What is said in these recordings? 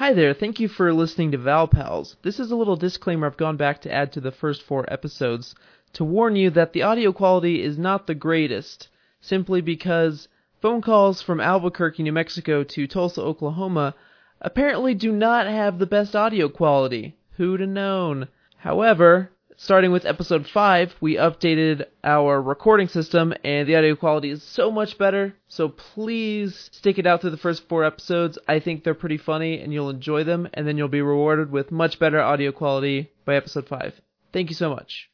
Hi there, thank you for listening to Val Pals. This is a little disclaimer I've gone back to add to the first four episodes to warn you that the audio quality is not the greatest, simply because phone calls from Albuquerque, New Mexico to Tulsa, Oklahoma apparently do not have the best audio quality. Who'd have known? However, starting with episode 5, we updated our recording system and the audio quality is so much better. So please stick it out through the first four episodes. I think they're pretty funny and you'll enjoy them, and then you'll be rewarded with much better audio quality by episode 5. Thank you so much.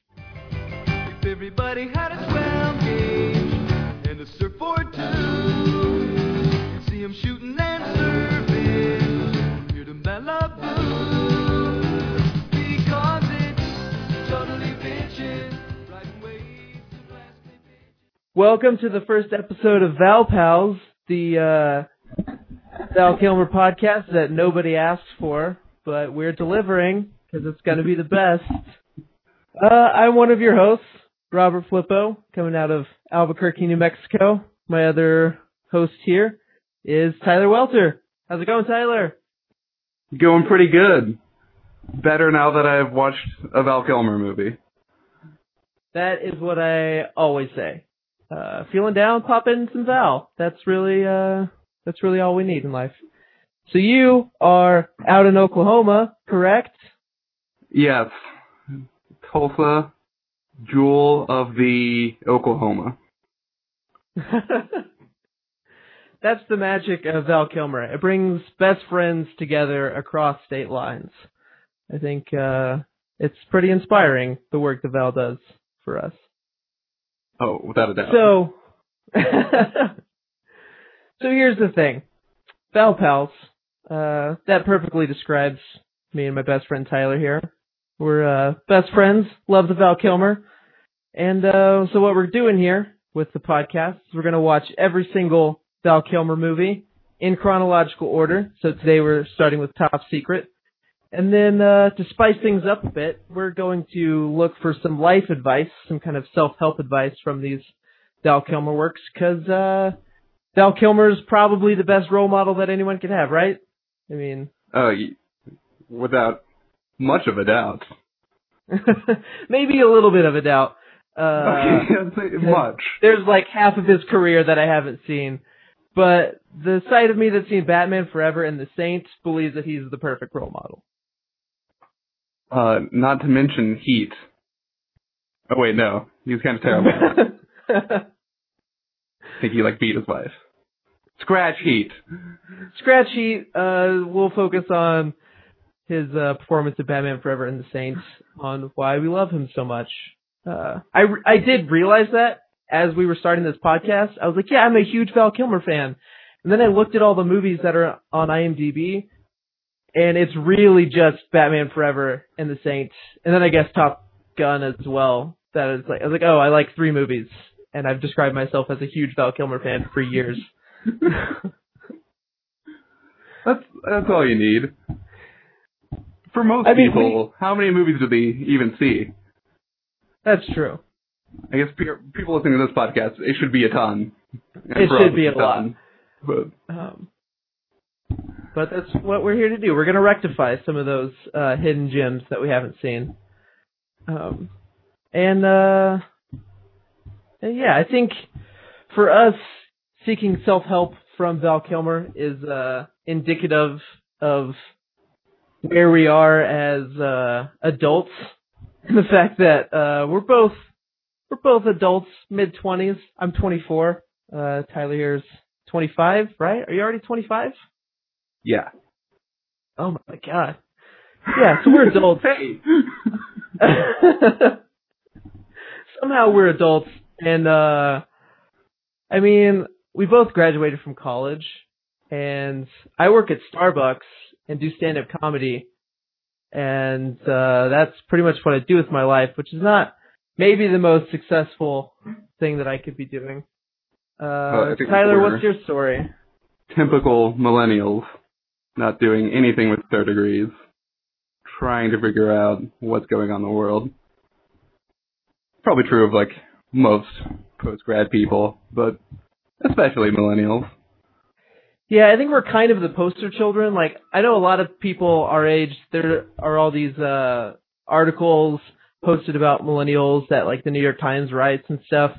Welcome to the first episode of Val Pals, the uh, Val Kilmer podcast that nobody asked for, but we're delivering because it's going to be the best. Uh, I'm one of your hosts, Robert Flippo, coming out of Albuquerque, New Mexico. My other host here is Tyler Welter. How's it going, Tyler? Going pretty good. Better now that I've watched a Val Kilmer movie. That is what I always say. Uh, feeling down, pop in some Val. That's really, uh, that's really all we need in life. So you are out in Oklahoma, correct? Yes. Tulsa, jewel of the Oklahoma. That's the magic of Val Kilmer. It brings best friends together across state lines. I think, uh, it's pretty inspiring, the work that Val does for us. Oh, without a doubt. So, so here's the thing. Val Pals, uh, that perfectly describes me and my best friend Tyler here. We're, uh, best friends, love the Val Kilmer. And, uh, so what we're doing here with the podcast is we're gonna watch every single Val Kilmer movie in chronological order. So today we're starting with Top Secret. And then, uh, to spice things up a bit, we're going to look for some life advice, some kind of self-help advice from these Val Kilmer works, cause, uh, Val Kilmer's probably the best role model that anyone could have, right? I mean, Oh, without much of a doubt. maybe a little bit of a doubt. Uh, okay, much. there's like half of his career that I haven't seen, but the side of me that's seen Batman Forever and The Saints believes that he's the perfect role model. Uh, not to mention Heat. Oh wait, no. He was kind of terrible. I think he like beat his wife. Scratch Heat. Scratch Heat, uh, we'll focus on his uh, performance of Batman Forever and the Saints, on why we love him so much. Uh, I re- I did realize that as we were starting this podcast. I was like, yeah, I'm a huge Val Kilmer fan. And then I looked at all the movies that are on IMDb, and it's really just Batman Forever and the Saints, and then I guess Top Gun as well. That is like, I was like, oh, I like three movies, and I've described myself as a huge Val Kilmer fan for years. That's that's all you need. For most I mean, people, how many movies do they even see? That's true. I guess people listening to this podcast, it should be a ton. It should be a lot. ton. But Um, but that's what we're here to do. We're going to rectify some of those uh, hidden gems that we haven't seen. Um, and, uh, yeah, I think for us, seeking self-help from Val Kilmer is uh, indicative of where we are as uh, adults. And the fact that uh, we're both we're both adults, mid twenties. I'm 24. Uh, Tyler here's 25, right? Are you already 25? Yeah. Oh my god. Yeah, so we're adults. hey. Somehow we're adults, and uh, I mean, we both graduated from college, and I work at Starbucks and do stand-up comedy, and uh, that's pretty much what I do with my life, which is not maybe the most successful thing that I could be doing. Uh, think Tyler, what's your story? Typical millennials, not doing anything with their degrees, trying to figure out what's going on in the world. Probably true of like most post grad people, but especially millennials. Yeah, I think we're kind of the poster children. Like, I know a lot of people our age, there are all these uh articles posted about millennials that like the New York Times writes and stuff.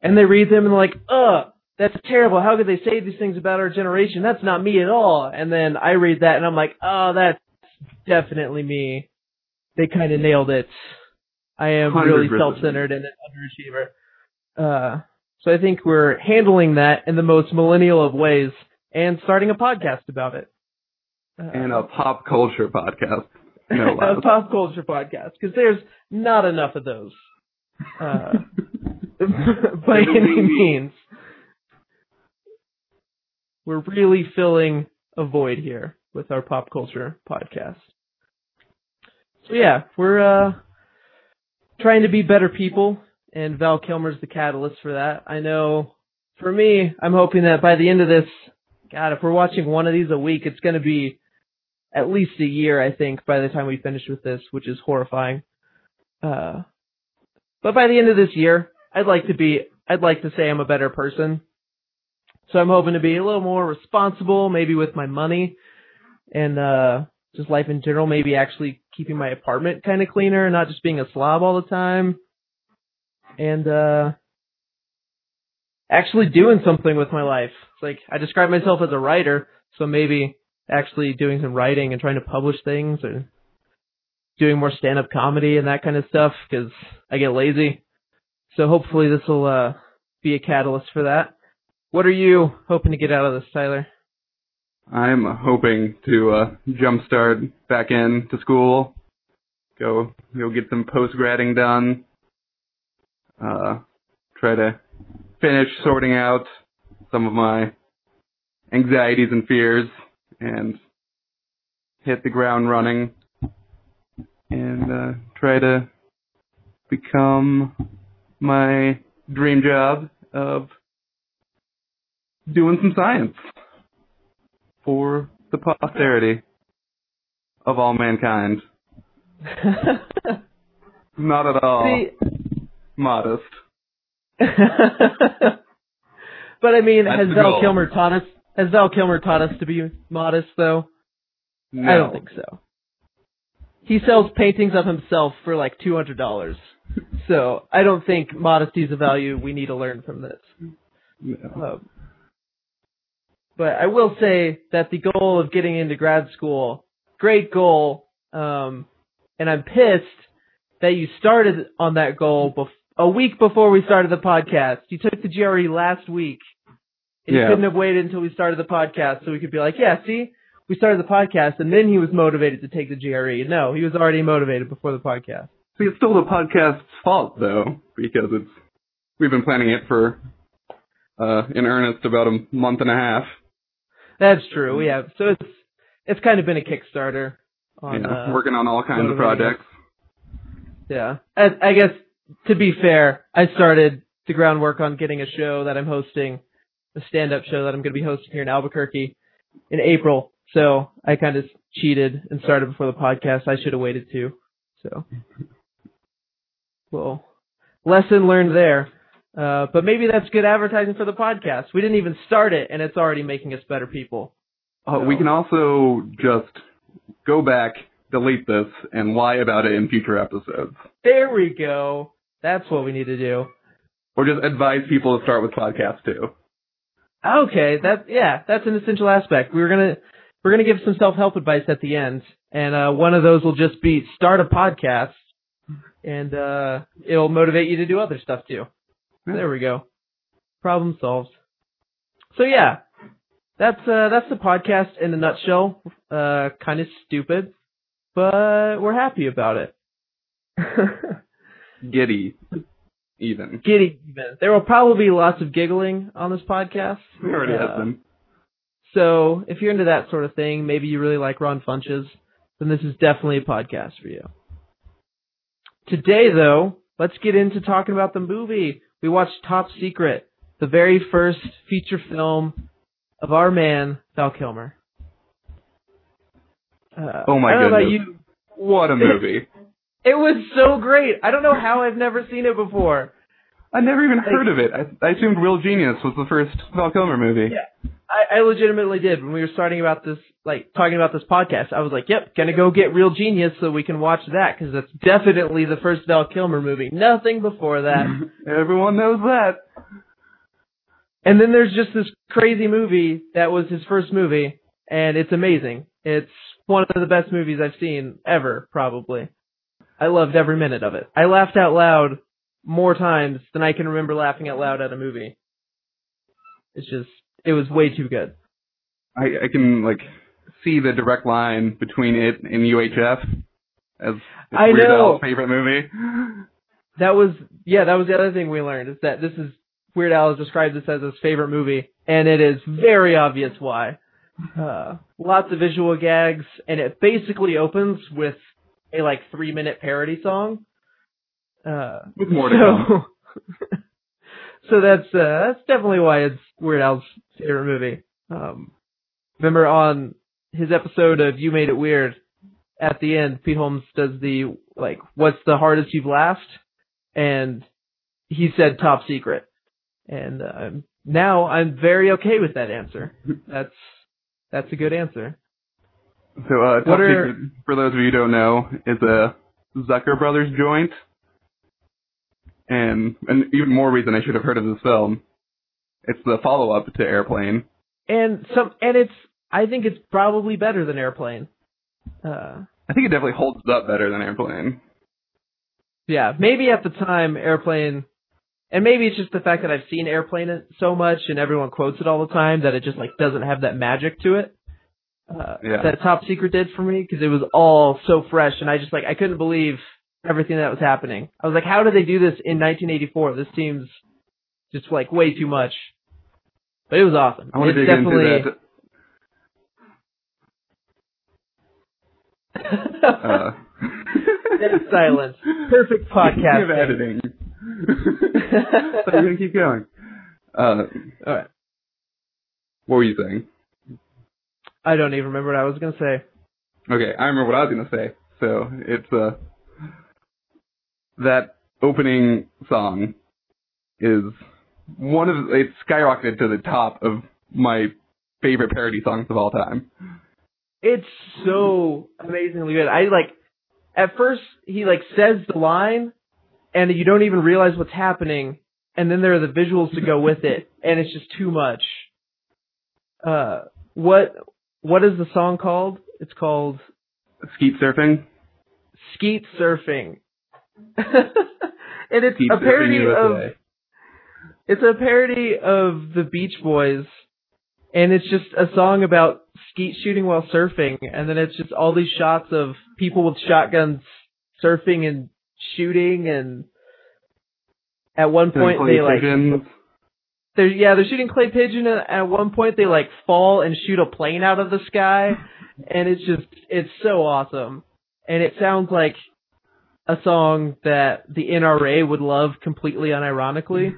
And they read them and like, ugh, that's terrible. How could they say these things about our generation? That's not me at all. And then I read that and I'm like, oh, that's definitely me. They kind of nailed it. I am really 100%. self-centered and an underachiever. Uh, so I think we're handling that in the most millennial of ways and starting a podcast about it. Uh, And a pop culture podcast. No a pop culture podcast because there's not enough of those uh, by any means. We're really filling a void here with our pop culture podcast. So yeah, we're uh, trying to be better people, and Val Kilmer's the catalyst for that. I know. For me, I'm hoping that by the end of this, God, if we're watching one of these a week, it's going to be at least a year, I think, by the time we finish with this, which is horrifying. Uh, but by the end of this year, I'd like to be, I'd like to say I'm a better person. So I'm hoping to be a little more responsible, maybe with my money and, uh, just life in general, maybe actually keeping my apartment kind of cleaner, and not just being a slob all the time. And, uh, actually doing something with my life. It's like, I describe myself as a writer, so maybe actually doing some writing and trying to publish things or doing more stand-up comedy and that kind of stuff because I get lazy. So hopefully this will uh, be a catalyst for that. What are you hoping to get out of this, Tyler? I'm hoping to uh, jumpstart back into school, go go get some post grading done, uh, try to finish sorting out some of my anxieties and fears, and hit the ground running, and uh, try to become my dream job of doing some science for the posterity of all mankind. Not at all See, modest. but I mean, That's has Val. Kilmer taught us? Has Val Kilmer taught us to be modest, though? No. I don't think so. He sells paintings of himself for like two hundred dollars, so I don't think modesty is a value we need to learn from this. No. Um, but I will say that the goal of getting into grad school, great goal. Um, and I'm pissed that you started on that goal bef- a week before we started the podcast. You took the GRE last week. And you couldn't have waited until we started the podcast so we could be like, yeah, see, we started the podcast and then he was motivated to take the GRE. No, he was already motivated before the podcast. See, it's still the podcast's fault though, because it's we've been planning it for uh in earnest about a month and a half. That's true. Yeah. So it's, it's kind of been a Kickstarter on, yeah, uh, working on all kinds of projects. Yeah. I, I guess to be fair, I started the groundwork on getting a show that I'm hosting, a stand-up show that I'm going to be hosting here in Albuquerque in April. So I kind of cheated and started before the podcast. I should have waited too. So, well, lesson learned there. Uh, but maybe that's good advertising for the podcast. We didn't even start it, and it's already making us better people. Uh, we can also just go back, delete this, and lie about it in future episodes. There we go. That's what we need to do. Or just advise people to start with podcasts too. Okay, that yeah, that's an essential aspect. We were gonna we're gonna give some self help advice at the end, and uh, one of those will just be start a podcast, and uh, it'll motivate you to do other stuff too. There we go. Problem solved. So yeah, that's uh, that's the podcast in a nutshell. Uh, kind of stupid, but we're happy about it. Giddy, even. Giddy even. There will probably be lots of giggling on this podcast. We already Uh, have them. So if you're into that sort of thing, maybe you really like Ron Funches, then this is definitely a podcast for you. Today though, let's get into talking about the movie. We watched Top Secret, the very first feature film of our man, Val Kilmer. Uh, Oh my I don't know about goodness. you. What a movie. It was so great. I don't know how I've never seen it before. I never even heard of it. I, I assumed Real Genius was the first Val Kilmer movie. Yeah. I, I legitimately did when we were starting about this, like talking about this podcast. I was like, "Yep, gonna go get Real Genius so we can watch that because that's definitely the first Val Kilmer movie. Nothing before that." Everyone knows that. and then there's just this crazy movie that was his first movie, and it's amazing. It's one of the best movies I've seen ever, probably. I loved every minute of it. I laughed out loud more times than I can remember laughing out loud at a movie. It's just, it was way too good. I, I can like see the direct line between it and UHF as I Weird know. Al's favorite movie. That was, yeah, that was the other thing we learned is that this is, Weird Al has described this as his favorite movie, and it is very obvious why. Uh, lots of visual gags, and it basically opens with a like three minute parody song. Uh, With more to come. so, so that's uh, that's definitely why it's Weird Al's favorite movie. Um, remember on his episode of You Made It Weird, at the end, Pete Holmes does the like, "What's the hardest you've laughed?" and he said "Top Secret," and uh, now I'm very okay with that answer. That's that's a good answer. So, uh, Top are- Secret, for those of you who don't know, is a Zucker Brothers joint. And, and even more reason I should have heard of this film. It's the follow-up to Airplane. And some, and it's, I think it's probably better than Airplane. Uh, I think it definitely holds up better than Airplane. yeah, maybe at the time Airplane, and maybe it's just the fact that I've seen Airplane so much and everyone quotes it all the time that it just like doesn't have that magic to it. Uh, Yeah. that Top Secret did for me because it was all so fresh and I just like I couldn't believe everything that was happening. I was like, how did they do this in 1984? This seems just like way too much. But it was awesome. I want to it's dig definitely. into that. Uh, Dead silence. Perfect podcast. Of editing. so you're gonna keep going. Uh, all right. what were you saying? I don't even remember what I was gonna say. Okay, I remember what I was gonna say. So it's uh that opening song is one of the, it's skyrocketed to the top of my favorite parody songs of all time. It's so amazingly good. I like at first he like says the line and you don't even realize what's happening and then there are the visuals to go with it and it's just too much. Uh what what is the song called? It's called Skeet surfing, Skeet Surfing. and it's Skeet a parody of. It's a parody of the Beach Boys, and it's just a song about skeet shooting while surfing, and then it's just all these shots of people with shotguns surfing and shooting, and at one point they like pigeons. they're yeah they're shooting clay pigeon, and at one point they like fall and shoot a plane out of the sky, and it's just it's so awesome, and it sounds like a song that the NRA would love completely unironically.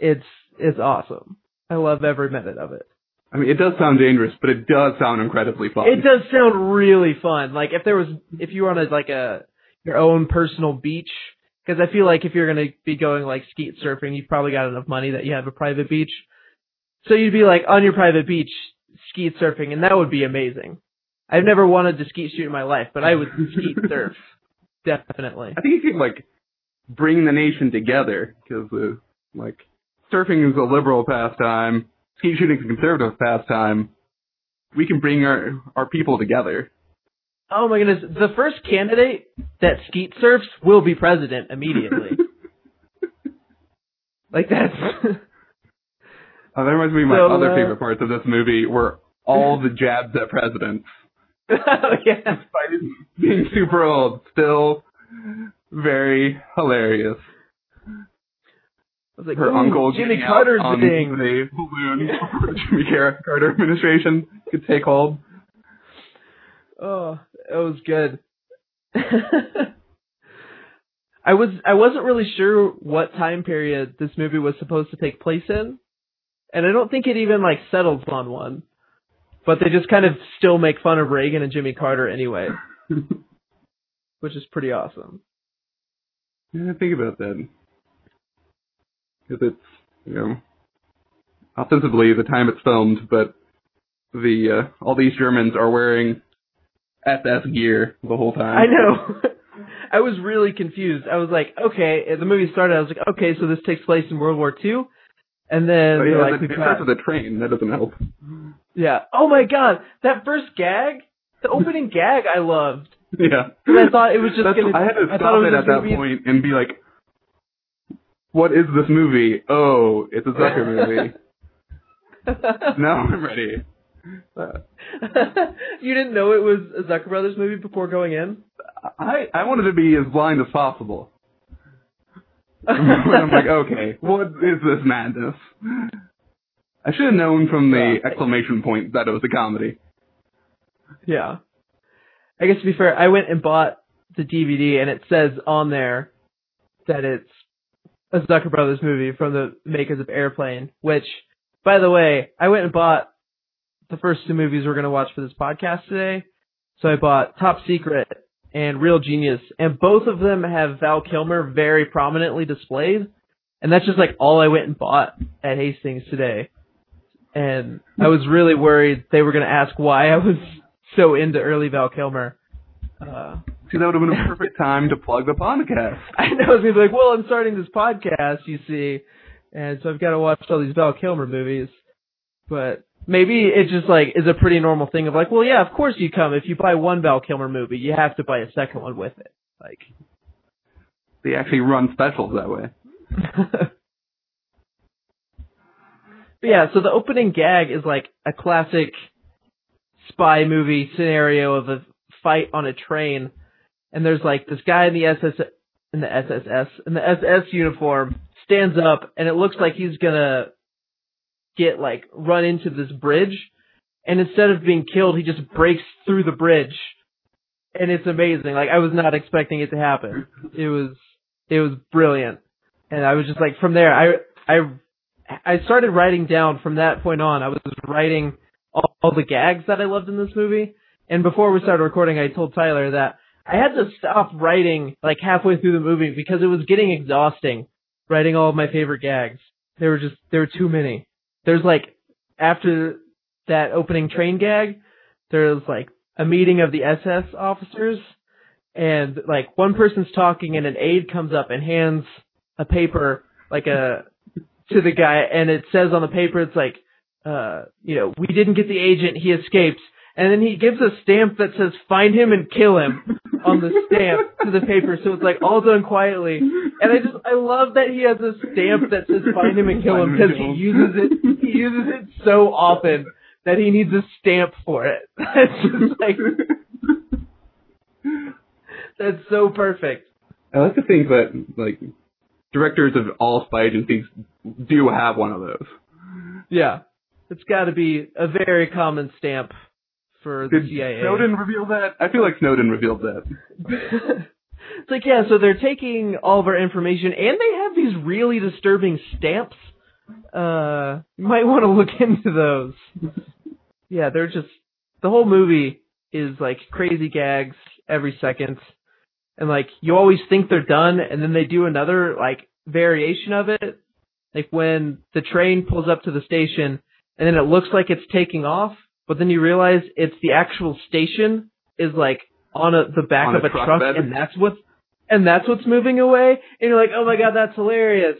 It's it's awesome. I love every minute of it. I mean, it does sound dangerous, but it does sound incredibly fun. It does sound really fun. Like if there was if you were on a like a your own personal beach, because I feel like if you're gonna be going like skeet surfing, you've probably got enough money that you have a private beach. So you'd be like on your private beach skeet surfing, and that would be amazing. I've never wanted to skeet shoot in my life, but I would skeet surf definitely. I think you could like bring the nation together because uh, like surfing is a liberal pastime, skeet shooting is a conservative pastime. We can bring our our people together. Oh my goodness, the first candidate that skeet surfs will be president immediately. like that's Uh, that reminds me of my So, other uh, favorite parts of this movie were all the jabs at presidents. oh, yeah. Despite being super old, still very hilarious. Was like, Her uncle Jimmy Carter's on thing. the balloon Jimmy Carter administration could take hold. Oh, that was good. I was I wasn't really sure what time period this movie was supposed to take place in, and I don't think it even like settles on one. But they just kind of still make fun of Reagan and Jimmy Carter anyway, which is pretty awesome. Yeah, think about that. Because it's, you know, ostensibly the time it's filmed, but the uh, all these Germans are wearing SS gear the whole time. I know. I was really confused. I was like, okay, the movie started. I was like, okay, so this takes place in World War II, and then they're yeah, like, the, we it starts got, with a train. That doesn't help. yeah. Oh my god, that first gag, the opening gag, I loved. Yeah. I thought it was just That's, gonna. I had to I stop thought it it at that point and be like, "What is this movie? Oh, it's a Zucker movie." now I'm ready. you didn't know it was a Zucker Brothers movie before going in? I I wanted to be as blind as possible. I'm like, okay, what is this madness? I should have known from the Yeah. exclamation point that it was a comedy. Yeah. I guess to be fair, I went and bought the DVD and it says on there that it's a Zucker Brothers movie from the makers of Airplane, which, by the way, I went and bought the first two movies we're going to watch for this podcast today. So I bought Top Secret and Real Genius, and both of them have Val Kilmer very prominently displayed. And that's just like all I went and bought at Hastings today. And I was really worried they were going to ask why I was so into early Val Kilmer. Uh, See, that would have been a perfect time to plug the podcast. I know it's like, well, I'm starting this podcast, you see, and so I've got to watch all these Val Kilmer movies. But maybe it just like is a pretty normal thing of like, well, yeah, of course you come if you buy one Val Kilmer movie, you have to buy a second one with it. Like, They actually run specials that way. but yeah, so the opening gag is like a classic spy movie scenario of a fight on a train, and there's like this guy in the SS in the SSS in the SS uniform stands up, and it looks like he's gonna get like run into this bridge, and instead of being killed, he just breaks through the bridge, and it's amazing. Like I was not expecting it to happen. It was it was brilliant, and I was just like from there, I I I started writing down from that point on. I was writing all, all the gags that I loved in this movie. And before we started recording, I told Tyler that I had to stop writing like halfway through the movie because it was getting exhausting writing all of my favorite gags. There were just there were too many. There's like after that opening train gag, there's like a meeting of the SS officers and like one person's talking and an aide comes up and hands a paper like a to the guy and it says on the paper it's like uh you know we didn't get the agent he escaped and then he gives a stamp that says find him and kill him on the stamp to the paper. So it's like all done quietly. And i just i love that he has a stamp that says find him and kill him because he uses it he uses it so often that he needs a stamp for it. It's just like that's so perfect. I like to think that like directors of all spy agencies do have one of those. yeah. It's got to be a very common stamp for the Did CIA. Snowden reveal that? I feel like Snowden revealed that. it's like, yeah, so they're taking all of our information and they have these really disturbing stamps. Uh, you might want to look into those. Yeah, they're just, the whole movie is like crazy gags every second. And like, you always think they're done and then they do another like variation of it. Like when the train pulls up to the station and then it looks like it's taking off, but then you realize it's the actual station is like on a, the back On of a a truck truck, and that's what's and that's what's moving away. And you're like, oh my god, that's hilarious.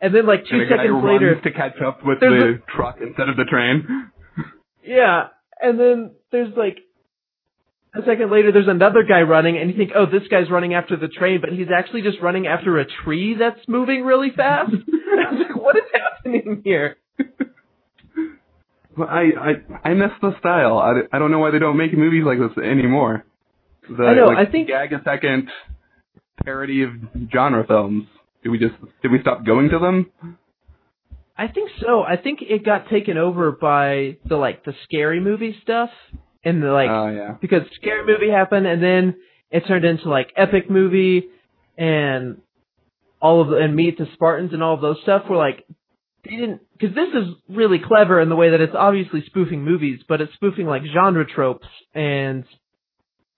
And then like two and a seconds later, to catch up with the truck instead of the train. yeah, and then there's like a second later, there's another guy running, and you think, oh, this guy's running after the train, but he's actually just running after a tree that's moving really fast. I was like, what is happening here? I I I miss the style. I, I don't know why they don't make movies like this anymore. The, I know, like, I think- gag a second parody of genre films. Did we just did we stop going to them? I think so. I think it got taken over by the like the scary movie stuff and the like Oh yeah. because scary movie happened and then it turned into like epic movie and all of the, and meet the Spartans and all of those stuff were like they didn't because this is really clever in the way that it's obviously spoofing movies but it's spoofing like genre tropes and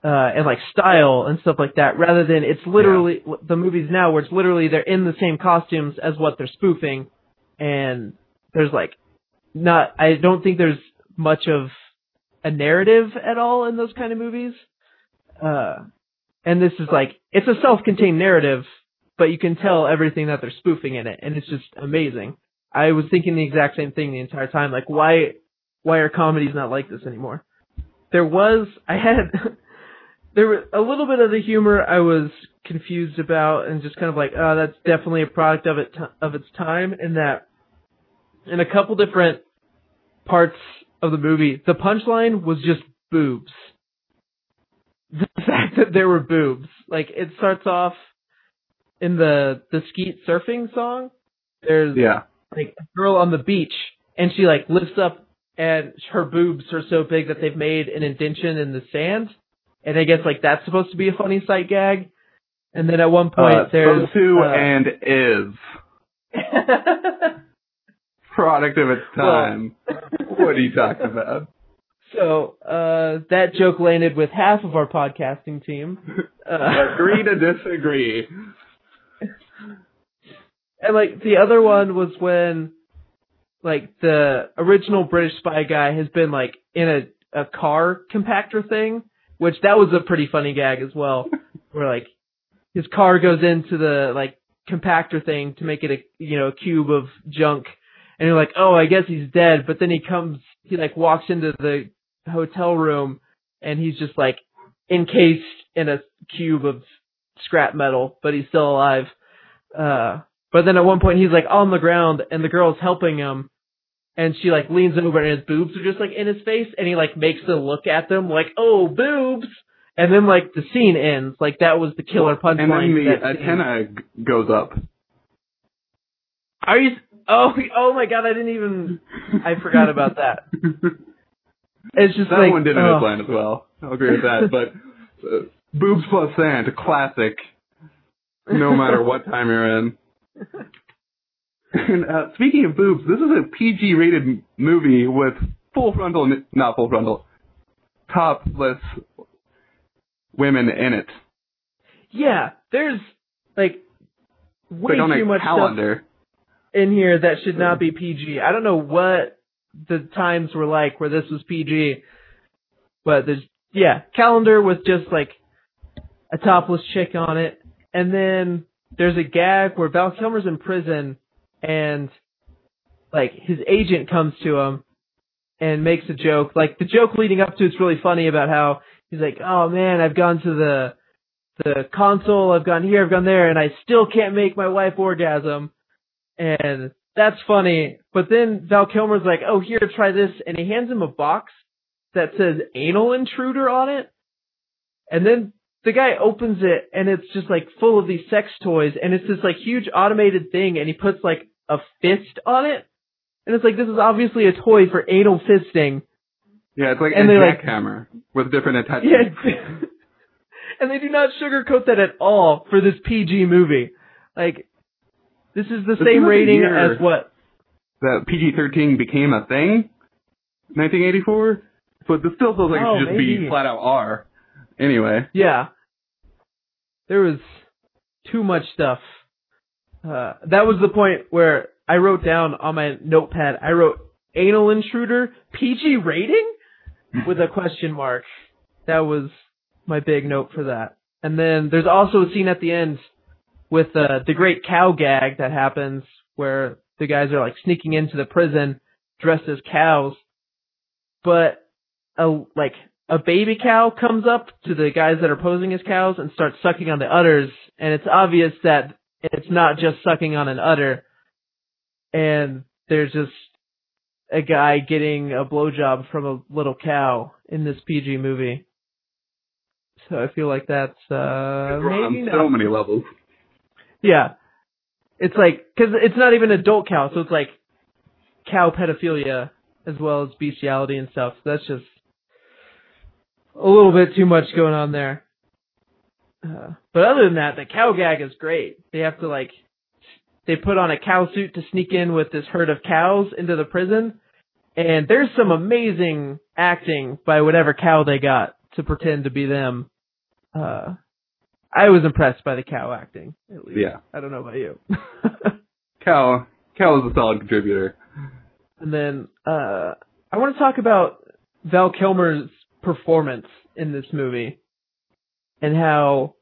uh and like style and stuff like that rather than it's literally the movies now where it's literally they're in the same costumes as what they're spoofing and there's like not. I don't think there's much of a narrative at all in those kind of movies. Uh, and this is like it's a self-contained narrative, but you can tell everything that they're spoofing in it, and it's just amazing. I was thinking the exact same thing the entire time. Like, why, why are comedies not like this anymore? There was, I had, there was a little bit of the humor I was confused about, and just kind of like, oh, that's definitely a product of it of its time, and that in a couple different parts of the movie, the punchline was just boobs. The fact that there were boobs, like it starts off in the the skeet surfing song. There's Yeah. Like a girl on the beach and she like lifts up and her boobs are so big that they've made an indention in the sand. And I guess like that's supposed to be a funny sight gag. And then at one point Uh, there's supposed uh, and is product of its time. what are you talking about? so uh that joke landed with half of our podcasting team. Uh, Agree to disagree. And like the other one was when like the original British spy guy has been like in a, a car compactor thing, which that was a pretty funny gag as well. where like his car goes into the like compactor thing to make it a you know, a cube of junk and you're like, Oh, I guess he's dead, but then he comes he like walks into the hotel room and he's just like encased in a cube of scrap metal, but he's still alive. Uh but then at one point he's like on the ground and the girl's helping him and she like leans over and his boobs are just like in his face and he like makes her look at them like, oh, boobs. And then like the scene ends. Like that was the killer punchline. And then the that scene. antenna goes up. Are you? Oh, oh my god! I didn't even. I forgot about that. It's just that like one did in oh. line as well. I'll agree with that. But uh, boobs plus sand, classic. No matter what time you're in. And uh, speaking of boobs, this is a PG-rated movie with full frontal, not full frontal, topless women in it. Yeah, there's like way like too much stuff in here that should not be PG. I don't know what the times were like where this was PG, but there's yeah, calendar with just like a topless chick on it, and then there's a gag where Val Kilmer's in prison and like his agent comes to him and makes a joke. Like the joke leading up to it's really funny about how he's like, "Oh man, I've gone to the the console, I've gone here, I've gone there, and I still can't make my wife orgasm." And that's funny. But then Val Kilmer's like, "Oh, here, try this," and he hands him a box that says "anal intruder" on it. And then the guy opens it, and it's just like full of these sex toys, and it's this like huge automated thing, and he puts like a fist on it, and it's like this is obviously a toy for anal fisting. Yeah, it's like And a they, like- jackhammer with different attachments. Yeah. and they do not sugarcoat that at all for this PG movie. Like, this is the This same is rating as what? the PG-13 became a thing, 1984. But this still feels like Oh, it should just oh, maybe. be flat out R. Anyway, Yeah. There was too much stuff. Uh, that was the point where I wrote down on my notepad, I wrote anal intruder PG rating with a question mark. That was my big note for that. And then there's also a scene at the end with uh, the great cow gag that happens where the guys are like sneaking into the prison dressed as cows, but a like a baby cow comes up to the guys that are posing as cows and starts sucking on the udders, and it's obvious that it's not just sucking on an udder, and there's just a guy getting a blowjob from a little cow in this PG movie. So I feel like that's uh maybe on not. so many levels. Yeah. It's like, cause it's not even adult cow, so it's like cow pedophilia as well as bestiality and stuff. So that's just a little bit too much going on there. Uh, but other than that, the cow gag is great. They have to like, they put on a cow suit to sneak in with this herd of cows into the prison. And there's some amazing acting by whatever cow they got to pretend to be them. Uh, I was impressed by the cow acting, at least. Yeah. I don't know about you. cow, Cal is a solid contributor. And then uh I want to talk about Val Kilmer's performance in this movie and how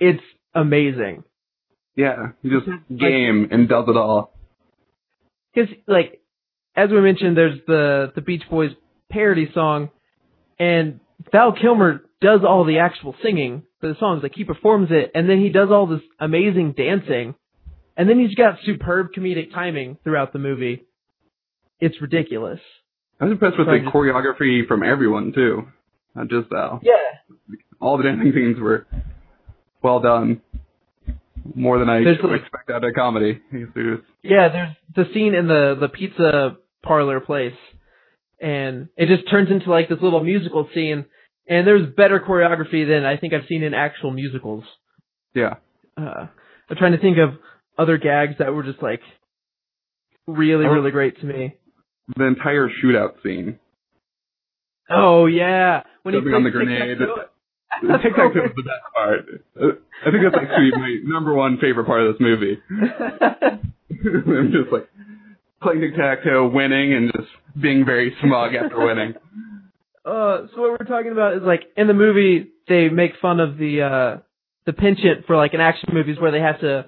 it's amazing. Yeah, he just game and does it all. Because like as we mentioned, there's the the Beach Boys parody song, and Val Kilmer does all the actual singing for the songs. Like he performs it, and then he does all this amazing dancing, and then he's got superb comedic timing throughout the movie. It's ridiculous. I was impressed with the choreography from everyone too, not just Val. Yeah. All the dancing scenes were well done. More than I There's would like- expect out of a comedy. I guess it was- Yeah, there's the scene in the the pizza parlor place, and it just turns into like this little musical scene. And there's better choreography than I think I've seen in actual musicals. Yeah. Uh, I'm trying to think of other gags that were just like really, really great to me. The entire shootout scene. Oh yeah, when he Jumping on the grenade. tic tac toe was the best part. I think that's actually my number one favorite part of this movie. I'm just like playing tic tac toe, winning, and just being very smug after winning. Uh, so what we're talking about is like in the movie they make fun of the uh the penchant for like in action movies where they have to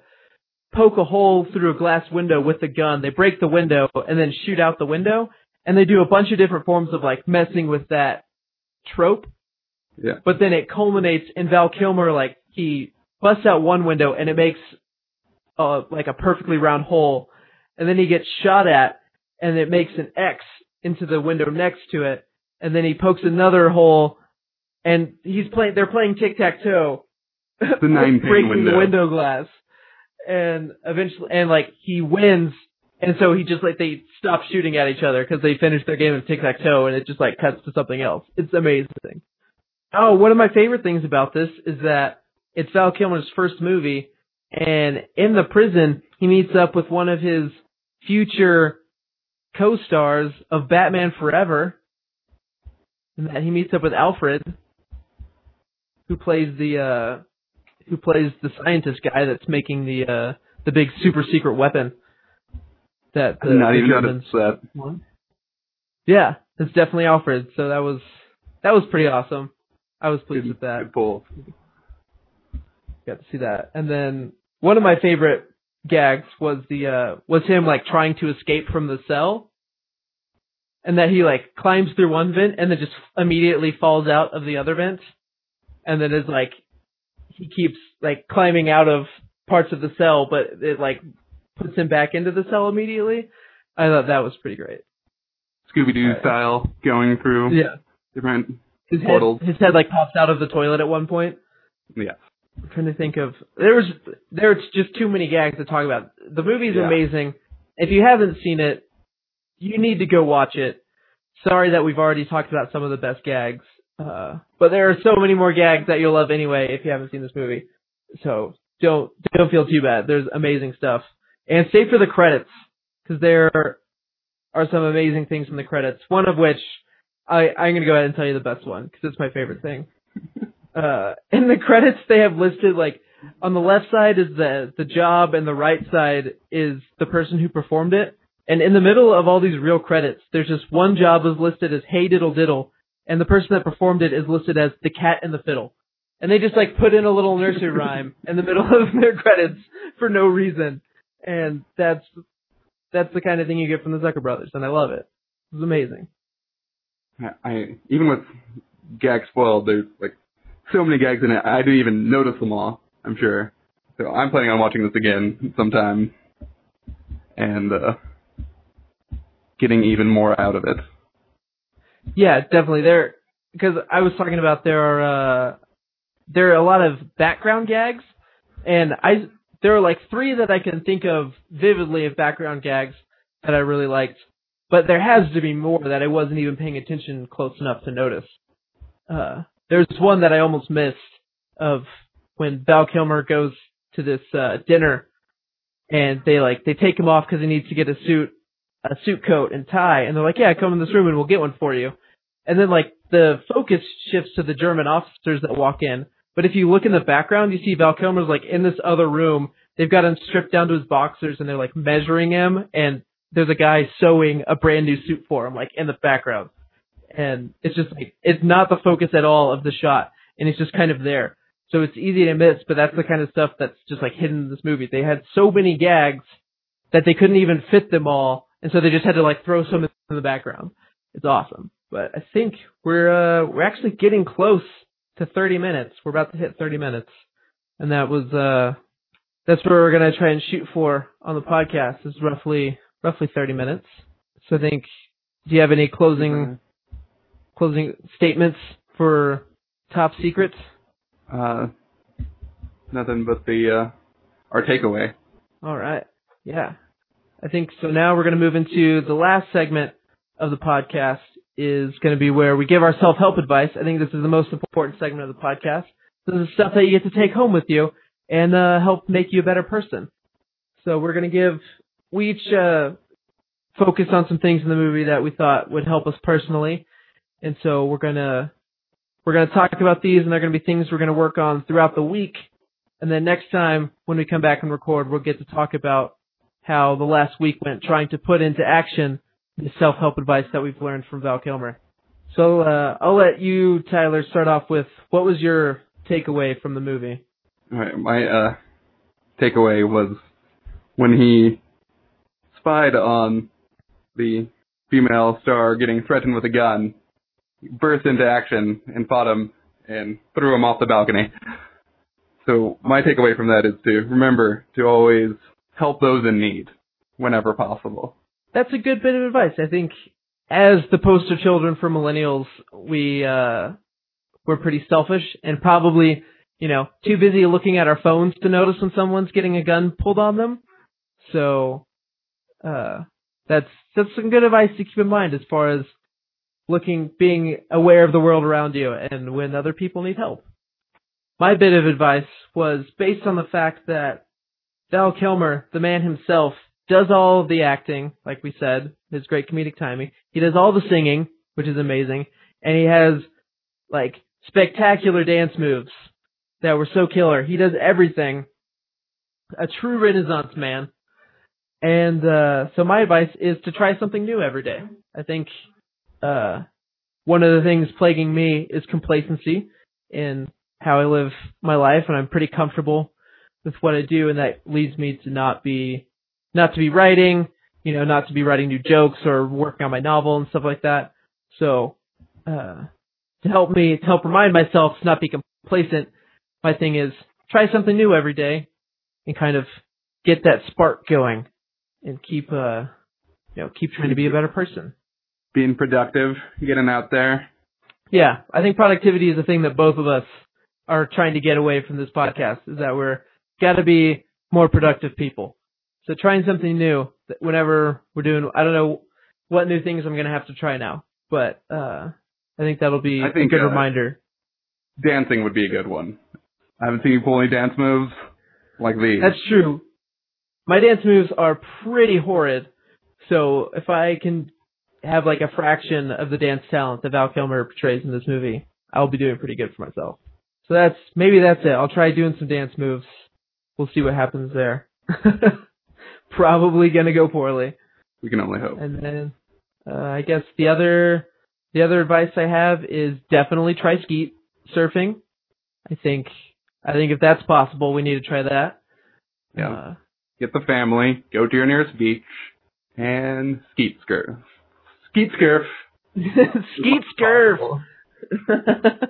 poke a hole through a glass window with a gun. They break the window and then shoot out the window, and they do a bunch of different forms of like messing with that trope. Yeah. But then it culminates in Val Kilmer like he busts out one window and it makes uh like a perfectly round hole, and then he gets shot at and it makes an X into the window next to it, and then he pokes another hole, and he's playing. They're playing tic tac toe, The nine breaking the window. window glass, and eventually, and like he wins, and so he just like they stop shooting at each other because they finished their game of tic tac toe, and it just like cuts to something else. It's amazing. Oh, one of my favorite things about this is that it's Val Kilmer's first movie, and in the prison he meets up with one of his future co-stars of Batman Forever. And that he meets up with Alfred, who plays the uh who plays the scientist guy that's making the uh the big super secret weapon that the, not even notice that. Yeah, it's definitely Alfred. So that was that was pretty awesome. I was pleased with that. Good pull. Got to see that. And then one of my favorite gags was the uh was him like trying to escape from the cell. And that he like climbs through one vent and then just immediately falls out of the other vent. And then is like he keeps like climbing out of parts of the cell but it like puts him back into the cell immediately. I thought that was pretty great. Scooby Doo Right. Uh, style going through Yeah. different. His head, Portals. his head like pops out of the toilet at one point. Yeah. I'm trying to think of there was there's just too many gags to talk about. The movie's Yeah. amazing. If you haven't seen it, you need to go watch it. Sorry that we've already talked about some of the best gags, uh, but there are so many more gags that you'll love anyway if you haven't seen this movie. So don't don't feel too bad. There's amazing stuff, and stay for the credits because there are some amazing things in the credits. One of which I I'm gonna go ahead and tell you the best one because it's my favorite thing uh, in the credits they have listed like on the left side is the the job and the right side is the person who performed it. And in the middle of all these real credits, there's just one job is listed as Hey Diddle Diddle, and the person that performed it is listed as the cat and the fiddle. And they just like put in a little nursery rhyme in the middle of their credits for no reason. And that's that's the kind of thing you get from the Zucker brothers, and I love it. It's amazing. I, I even with gag spoiled, there's like so many gags in it. I didn't even notice them all. I'm sure. So I'm planning on watching this again sometime, and uh, getting even more out of it. Yeah, definitely. There, because I was talking about there are uh, there are a lot of background gags, and I there are like three that I can think of vividly of background gags that I really liked, but there has to be more that I wasn't even paying attention close enough to notice. Uh, there's one that I almost missed of when Val Kilmer goes to this uh, dinner, and they like they take him off because he needs to get a suit a suit coat and tie, and they're like, "Yeah, come in this room and we'll get one for you." And then like the focus shifts to the German officers that walk in, but if you look in the background, you see Val Kilmer's like in this other room. They've got him stripped down to his boxers, and they're like measuring him, and there's a guy sewing a brand new suit for him, like in the background, and it's just like it's not the focus at all of the shot, and it's just kind of there. So it's easy to miss, but that's the kind of stuff that's just like hidden in this movie. They had so many gags that they couldn't even fit them all, and so they just had to like throw some in the background. It's awesome. But I think we're uh we're actually getting close to 30 minutes. We're about to hit 30 minutes, and that was uh that's where we're gonna try and shoot for on the podcast is roughly roughly 30 minutes. So I think do you have any closing closing statements for Top secrets? Uh, nothing but the uh, our takeaway. All right. Yeah. I think so now we're going to move into the last segment of the podcast is going to be where we give our self-help advice. I think this is the most important segment of the podcast. This is stuff that you get to take home with you and uh, help make you a better person. So we're going to give we each uh, focus on some things in the movie that we thought would help us personally, and so we're gonna we're gonna talk about these, and they're gonna be things we're gonna work on throughout the week. And then next time when we come back and record, we'll get to talk about how the last week went trying to put into action the self-help advice that we've learned from Val Kilmer. So uh, I'll let you, Tyler, start off with what was your takeaway from the movie? My uh, takeaway was when he spied on the female star getting threatened with a gun, burst into action and fought him and threw him off the balcony. So my takeaway from that is to remember to always help those in need whenever possible. That's a good bit of advice. I think as the poster children for millennials, we uh we're pretty selfish and probably, you know, too busy looking at our phones to notice when someone's getting a gun pulled on them. So uh that's that's some good advice to keep in mind as far as looking being aware of the world around you and when other people need help. My bit of advice was based on the fact that Val Kilmer, the man himself, does all of the acting, like we said, his great comedic timing. He does all the singing, which is amazing, and he has like spectacular dance moves that were so killer. He does everything. A true renaissance man. And uh so my advice is to try something new every day. I think uh one of the things plaguing me is complacency in how I live my life and I'm pretty comfortable with what I do and that leads me to not be not to be writing, you know, not to be writing new jokes or working on my novel and stuff like that. So, uh, to help me, to help remind myself to not be complacent, my thing is try something new every day and kind of get that spark going and keep, uh, you know, keep trying to be a better person. Being productive, getting out there. Yeah, I think productivity is the thing that both of us are trying to get away from this podcast is that we're got to be more productive people. So trying something new whenever we're doing, I don't know what new things I'm going to have to try now, but, uh, I think that'll be I think, a good uh, reminder. Dancing would be a good one. I haven't seen you pull any dance moves like these. That's true. My dance moves are pretty horrid. So if I can have like a fraction of the dance talent that Val Kilmer portrays in this movie, I'll be doing pretty good for myself. So that's, maybe that's it. I'll try doing some dance moves. We'll see what happens there. Probably gonna go poorly. we can only hope. And then, uh, I guess the other, the other advice I have is definitely try skeet surfing. I think, I think if that's possible, we need to try that. Yeah. Uh, Get the family, go to your nearest beach, and skeet scurf. Skeet scurf. skeet scurf.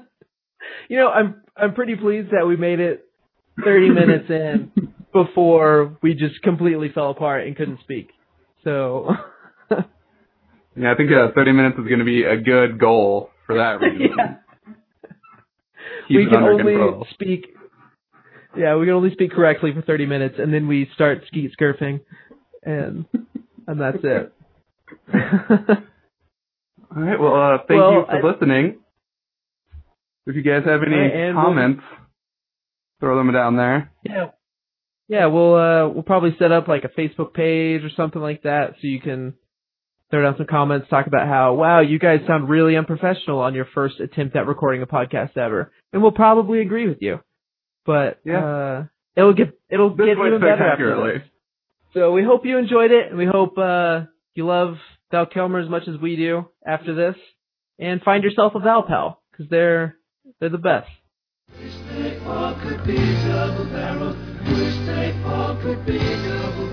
you know, I'm I'm pretty pleased that we made it 30 minutes in before we just completely fell apart and couldn't speak. So Yeah, I think uh, 30 minutes is going to be a good goal for that reason. yeah. We can only control. speak. Yeah, we can only speak correctly for 30 minutes, and then we start skeet scurfing, and and that's it. All right. Well, uh, thank Well, you for I- listening. If you guys have any All right, and we'll- comments, throw them down there. yeah, yeah, we'll uh we'll probably set up like a Facebook page or something like that, so you can throw down some comments, talk about how wow, you guys sound really unprofessional on your first attempt at recording a podcast ever, and we'll probably agree with you. But Yeah. uh, it'll get it'll This get even better after this. So we hope you enjoyed it, and we hope uh, you love Val Kilmer as much as we do after this, and find yourself a Val pal because they're they're the best. All could be double barrel. Wish they all could be double